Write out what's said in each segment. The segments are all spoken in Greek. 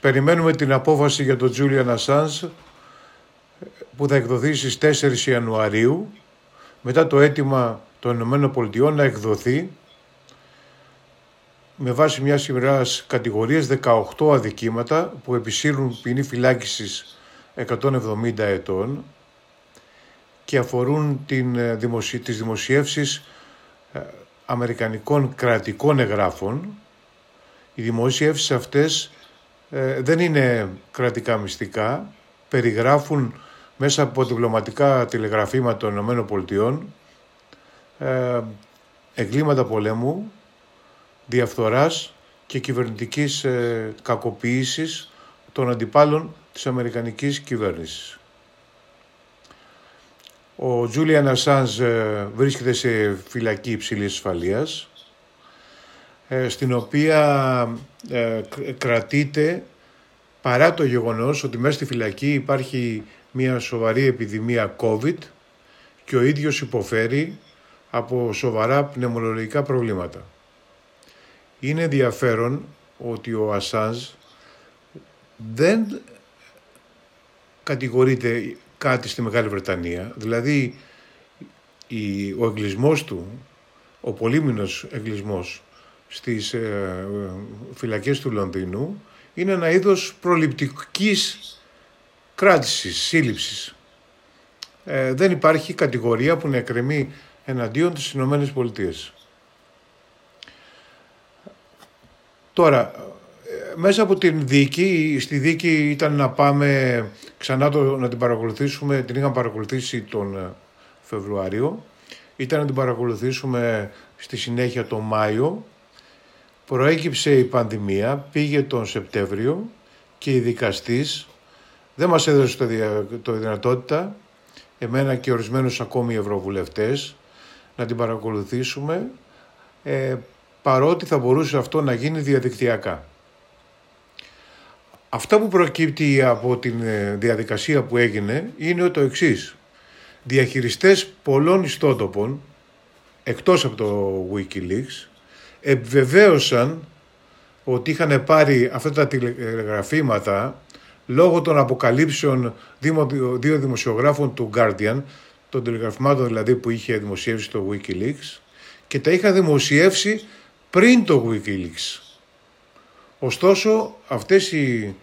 Περιμένουμε την απόφαση για τον Julian Assange που θα εκδοθεί στις 4 Ιανουαρίου μετά το αίτημα των ΗΠΑ να εκδοθεί με βάση μιας σειρά κατηγορίες 18 αδικήματα που επισύρουν ποινή φυλάκισης 170 ετών και αφορούν την, ε, δημοσι... τις δημοσιεύσεις ε, αμερικανικών κρατικών εγγράφων. Οι δημοσιεύσεις αυτές ε, δεν είναι κρατικά μυστικά, περιγράφουν μέσα από διπλωματικά τηλεγραφήματα των ΗΠΑ ε, εγκλήματα πολέμου, διαφθοράς και κυβερνητικής ε, κακοποίησης των αντιπάλων της Αμερικανικής κυβέρνησης. Ο Τζούλιαν Ασάνζ ε, βρίσκεται σε φυλακή υψηλής ασφαλείας, ε, στην οποία ε, κρατείται παρά το γεγονός ότι μέσα στη φυλακή υπάρχει μια σοβαρή επιδημία COVID και ο ίδιος υποφέρει από σοβαρά πνευμονολογικά προβλήματα. Είναι ενδιαφέρον ότι ο Ασάνζ δεν κατηγορείται κάτι στη Μεγάλη Βρετανία. Δηλαδή, ο εγκλισμός του, ο πολύμηνος εγκλισμός στις ε, φυλακές του Λονδίνου είναι ένα είδος προληπτικής κράτησης, σύλληψης. Ε, δεν υπάρχει κατηγορία που να εκκρεμεί εναντίον της Ηνωμένες Πολιτείες. Τώρα, μέσα από την δίκη, στη δίκη ήταν να πάμε ξανά το, να την παρακολουθήσουμε, την είχαμε παρακολουθήσει τον ε, Φεβρουάριο, ήταν να την παρακολουθήσουμε στη συνέχεια τον Μάιο, προέκυψε η πανδημία, πήγε τον Σεπτέμβριο και η δικαστής δεν μας έδωσε το, το δυνατότητα, εμένα και ορισμένους ακόμη ευρωβουλευτές, να την παρακολουθήσουμε, ε, παρότι θα μπορούσε αυτό να γίνει διαδικτυακά. Αυτά που προκύπτει από τη ε, διαδικασία που έγινε είναι το εξής. Διαχειριστές πολλών ιστότοπων, εκτός από το Wikileaks, επιβεβαίωσαν ότι είχαν πάρει αυτά τα τηλεγραφήματα λόγω των αποκαλύψεων δύο δημοσιογράφων του Guardian, των τηλεγραφημάτων δηλαδή που είχε δημοσιεύσει το Wikileaks και τα είχαν δημοσιεύσει πριν το Wikileaks. Ωστόσο, αυτές οι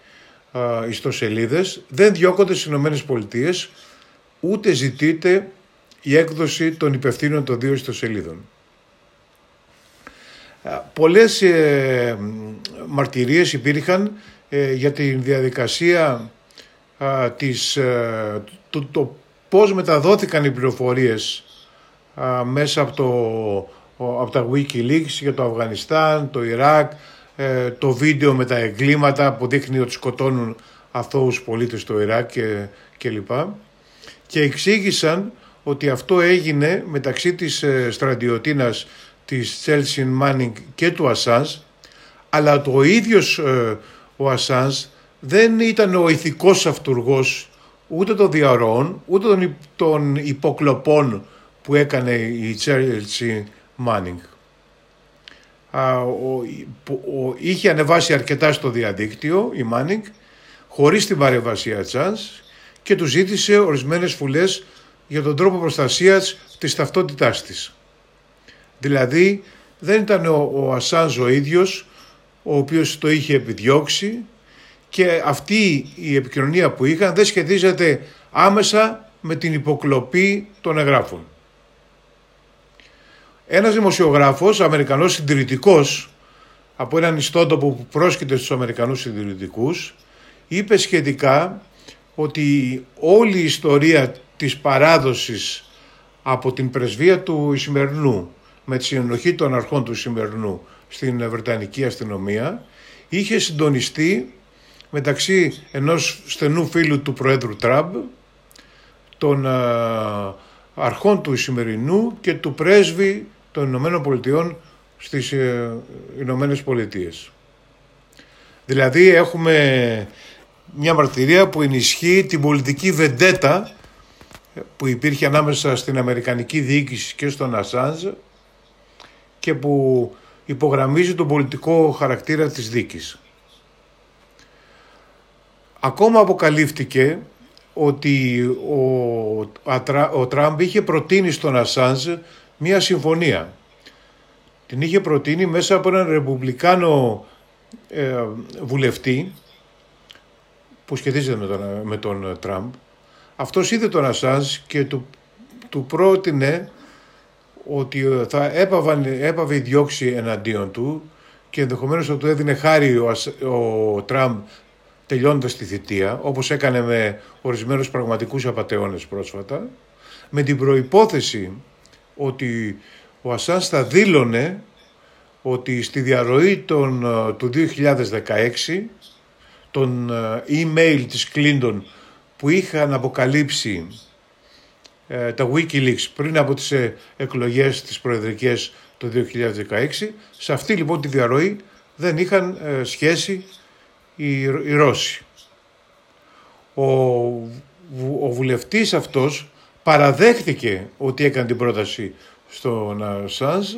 α, ιστοσελίδες δεν διώκονται στις Ηνωμένες Πολιτείες, ούτε ζητείται η έκδοση των υπευθύνων των δύο ιστοσελίδων. Πολλές ε, μαρτυρίες υπήρχαν ε, για τη διαδικασία α, της, ε, το, το πώς μεταδόθηκαν οι πληροφορίες μέσα από, το, από τα Wikileaks για το Αφγανιστάν, το Ιράκ, ε, το βίντεο με τα εγκλήματα που δείχνει ότι σκοτώνουν αθώους πολίτες στο Ιράκ και, και λοιπά. Και εξήγησαν ότι αυτό έγινε μεταξύ της ε, στρατιωτίνας της Τσέλσιν Μάνινγκ και του Ασάνς αλλά το ίδιος ε, ο Ασάνς δεν ήταν ο ηθικός αυτούργος ούτε των διαρροών ούτε των, των υποκλοπών που έκανε η Τσέλσιν Μάνινγκ είχε ανεβάσει αρκετά στο διαδίκτυο η Μάνινγκ χωρίς την παρεμβασία Τσάνς και του ζήτησε ορισμένες φουλές για τον τρόπο προστασίας της ταυτότητάς της. Δηλαδή δεν ήταν ο, ο Ασάνζ ο ίδιος ο οποίος το είχε επιδιώξει και αυτή η επικοινωνία που είχαν δεν σχετίζεται άμεσα με την υποκλοπή των εγγράφων. Ένας δημοσιογράφος, Αμερικανός συντηρητικός, από έναν ιστότοπο που πρόσκειται στους Αμερικανούς συντηρητικούς, είπε σχετικά ότι όλη η ιστορία της παράδοσης από την πρεσβεία του Ισημερινού με τη συνενοχή των αρχών του Ισημερινού στην Βρετανική αστυνομία είχε συντονιστεί μεταξύ ενός στενού φίλου του Προέδρου Τραμπ, των αρχών του Ισημερινού και του πρέσβη των Ηνωμένων Πολιτειών στις ε, Ηνωμένες Πολιτείες. Δηλαδή έχουμε μια μαρτυρία που ενισχύει την πολιτική βεντέτα που υπήρχε ανάμεσα στην Αμερικανική διοίκηση και στον Ασάνζ και που υπογραμμίζει τον πολιτικό χαρακτήρα της δίκης. Ακόμα αποκαλύφθηκε ότι ο, ο Τραμπ είχε προτείνει στον Ασάνζ μία συμφωνία. Την είχε προτείνει μέσα από έναν ρεπουμπλικάνο ε, βουλευτή που σχετίζεται με τον, με τον Τραμπ. Αυτός είδε τον Ασάνζ και του, του πρότεινε ότι θα έπαβαν, έπαβε η διώξη εναντίον του και ενδεχομένως θα του έδινε χάρη ο, ο Τραμπ τελειώνοντας τη θητεία, όπως έκανε με ορισμένους πραγματικούς απαταιώνες πρόσφατα, με την προϋπόθεση ότι ο Ασάνς θα δήλωνε ότι στη διαρροή των, του 2016 των ε, email της Κλίντον που είχαν αποκαλύψει ε, τα Wikileaks πριν από τις ε, εκλογές της προεδρικές το 2016, σε αυτή λοιπόν τη διαρροή δεν είχαν σχέση οι, οι Ρώσοι. Ο, ο βουλευτής αυτός παραδέχτηκε ότι έκανε την πρόταση στον Σάνζ,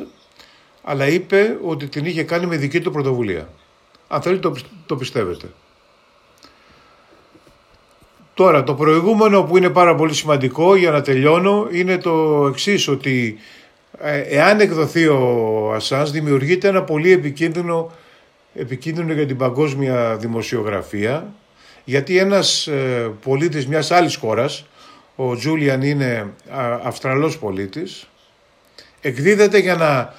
αλλά είπε ότι την είχε κάνει με δική του πρωτοβουλία. Αν θέλει το, το πιστεύετε. Τώρα, το προηγούμενο που είναι πάρα πολύ σημαντικό για να τελειώνω είναι το εξής ότι ε, εάν εκδοθεί ο Ασάνς δημιουργείται ένα πολύ επικίνδυνο, επικίνδυνο για την παγκόσμια δημοσιογραφία γιατί ένας ε, πολίτης μιας άλλης χώρας, ο Τζούλιαν είναι Αυστραλός πολίτης, εκδίδεται για να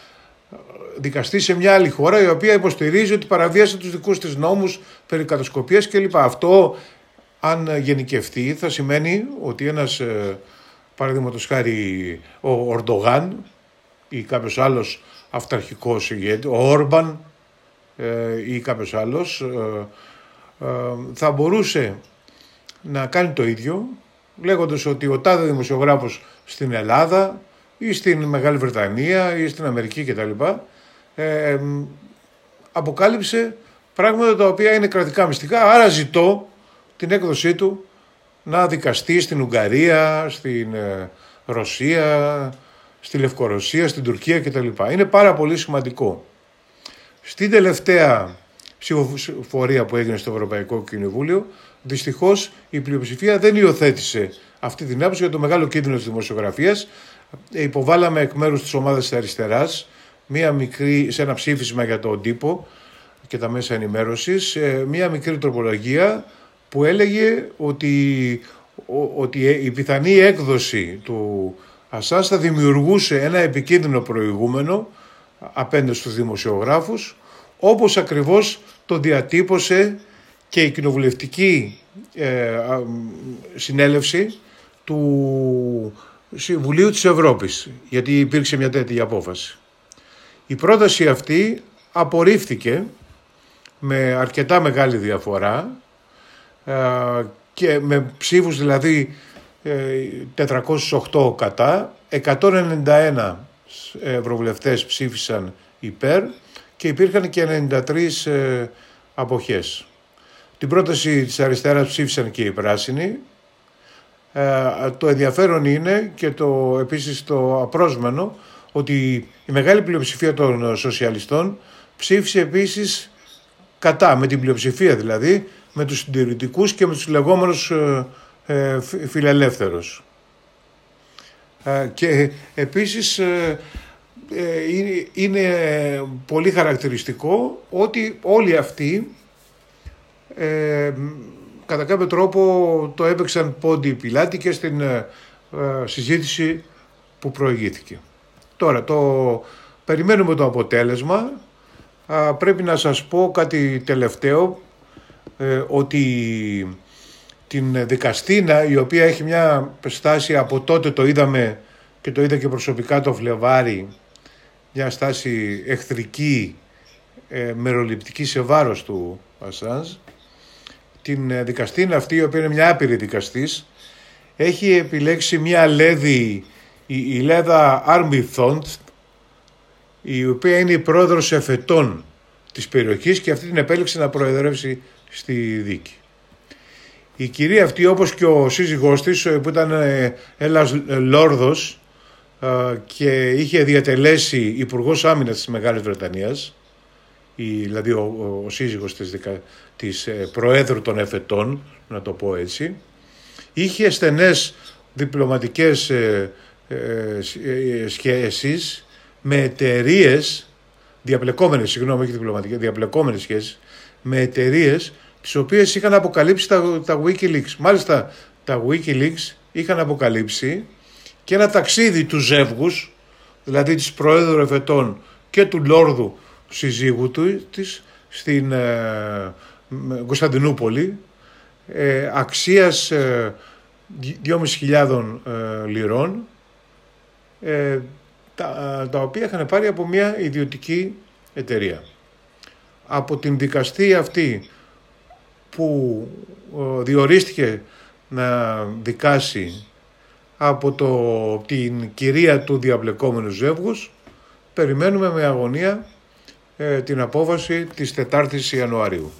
δικαστεί σε μια άλλη χώρα η οποία υποστηρίζει ότι παραβίασε τους δικούς της νόμους περί κατασκοπίας κλπ. Αυτό αν γενικευτεί θα σημαίνει ότι ένας ε, παραδείγματος χάρη ο Ορντογάν ή κάποιος άλλος αυταρχικός ηγέτης, ο Όρμπαν ε, ή κάποιος άλλος ε, θα μπορούσε να κάνει το ίδιο λέγοντας ότι ο τάδε δημοσιογράφος στην Ελλάδα ή στην Μεγάλη Βρετανία ή στην Αμερική κτλ. Ε, αποκάλυψε πράγματα τα οποία είναι κρατικά μυστικά, άρα ζητώ την έκδοσή του να δικαστεί στην Ουγγαρία, στην ε, Ρωσία, στη Λευκορωσία, στην Τουρκία κτλ. Είναι πάρα πολύ σημαντικό. Στην τελευταία ψηφοφορία που έγινε στο Ευρωπαϊκό Κοινοβούλιο, δυστυχώς η πλειοψηφία δεν υιοθέτησε αυτή την άποψη για το μεγάλο κίνδυνο της δημοσιογραφίας. Ε, υποβάλαμε εκ μέρους της ομάδας της αριστεράς μία μικρή, σε ένα ψήφισμα για τον τύπο και τα μέσα ενημέρωσης, ε, μία μικρή τροπολογία που έλεγε ότι, ότι ε, η πιθανή έκδοση του Ασάς θα δημιουργούσε ένα επικίνδυνο προηγούμενο απέναντι στους δημοσιογράφους όπως ακριβώς το διατύπωσε και η κοινοβουλευτική ε, συνέλευση του Συμβουλίου της Ευρώπης γιατί υπήρξε μια τέτοια απόφαση. Η πρόταση αυτή απορρίφθηκε με αρκετά μεγάλη διαφορά ε, και με ψήφους δηλαδή 408 ε, κατά, 191 ευρωβουλευτές ψήφισαν υπέρ και υπήρχαν και 93 ε, αποχές. Την πρόταση της αριστεράς ψήφισαν και οι πράσινοι. Το ενδιαφέρον είναι και το επίσης το απρόσμενο ότι η μεγάλη πλειοψηφία των σοσιαλιστών ψήφισε επίσης κατά, με την πλειοψηφία δηλαδή, με τους συντηρητικούς και με τους λεγόμενους ε, ε φιλελεύθερους. Ε, και επίσης ε, είναι πολύ χαρακτηριστικό ότι όλοι αυτοί κατά κάποιο τρόπο το έπαιξαν πόντι πιλάτη και στην συζήτηση που προηγήθηκε. Τώρα, το περιμένουμε το αποτέλεσμα. πρέπει να σας πω κάτι τελευταίο ε, ότι την δικαστήνα η οποία έχει μια στάση από τότε το είδαμε και το είδα και προσωπικά το Φλεβάρι μια στάση εχθρική ε, μεροληπτική σε βάρος του Ασάνζ την ε, δικαστήνα αυτή η οποία είναι μια άπειρη δικαστής έχει επιλέξει μια λέδη η, η Λέδα Army Thont η οποία είναι η πρόεδρος εφετών της περιοχής και αυτή την επέλεξε να προεδρεύσει στη δίκη. Η κυρία αυτή όπως και ο σύζυγός της που ήταν ένας ε, λόρδος ε, και είχε διατελέσει υπουργός άμυνας της Μεγάλης Βρετανίας η, δηλαδή ο, ο, σύζυγος της, δικα, της ε, Προέδρου των Εφετών, να το πω έτσι, είχε στενές διπλωματικές ε, ε, σχέσεις με εταιρείες, διαπλεκόμενες, συγγνώμη, όχι διπλωματικές, διαπλεκόμενες σχέσεις, με εταιρείες τις οποίες είχαν αποκαλύψει τα, τα Wikileaks. Μάλιστα τα Wikileaks είχαν αποκαλύψει και ένα ταξίδι τους ζεύγους, δηλαδή της Προέδρου Εφετών και του Λόρδου συζύγου του, της, στην ε, Κωνσταντινούπολη, ε, αξίας ε, 2.500 ε, λιρών, ε, τα, τα οποία είχαν πάρει από μια ιδιωτική εταιρεία. Από την δικαστή αυτή που διορίστηκε να δικάσει από το, την κυρία του διαπλεκόμενου ζεύγους, περιμένουμε με αγωνία ε, την απόφαση της 4ης Ιανουαρίου.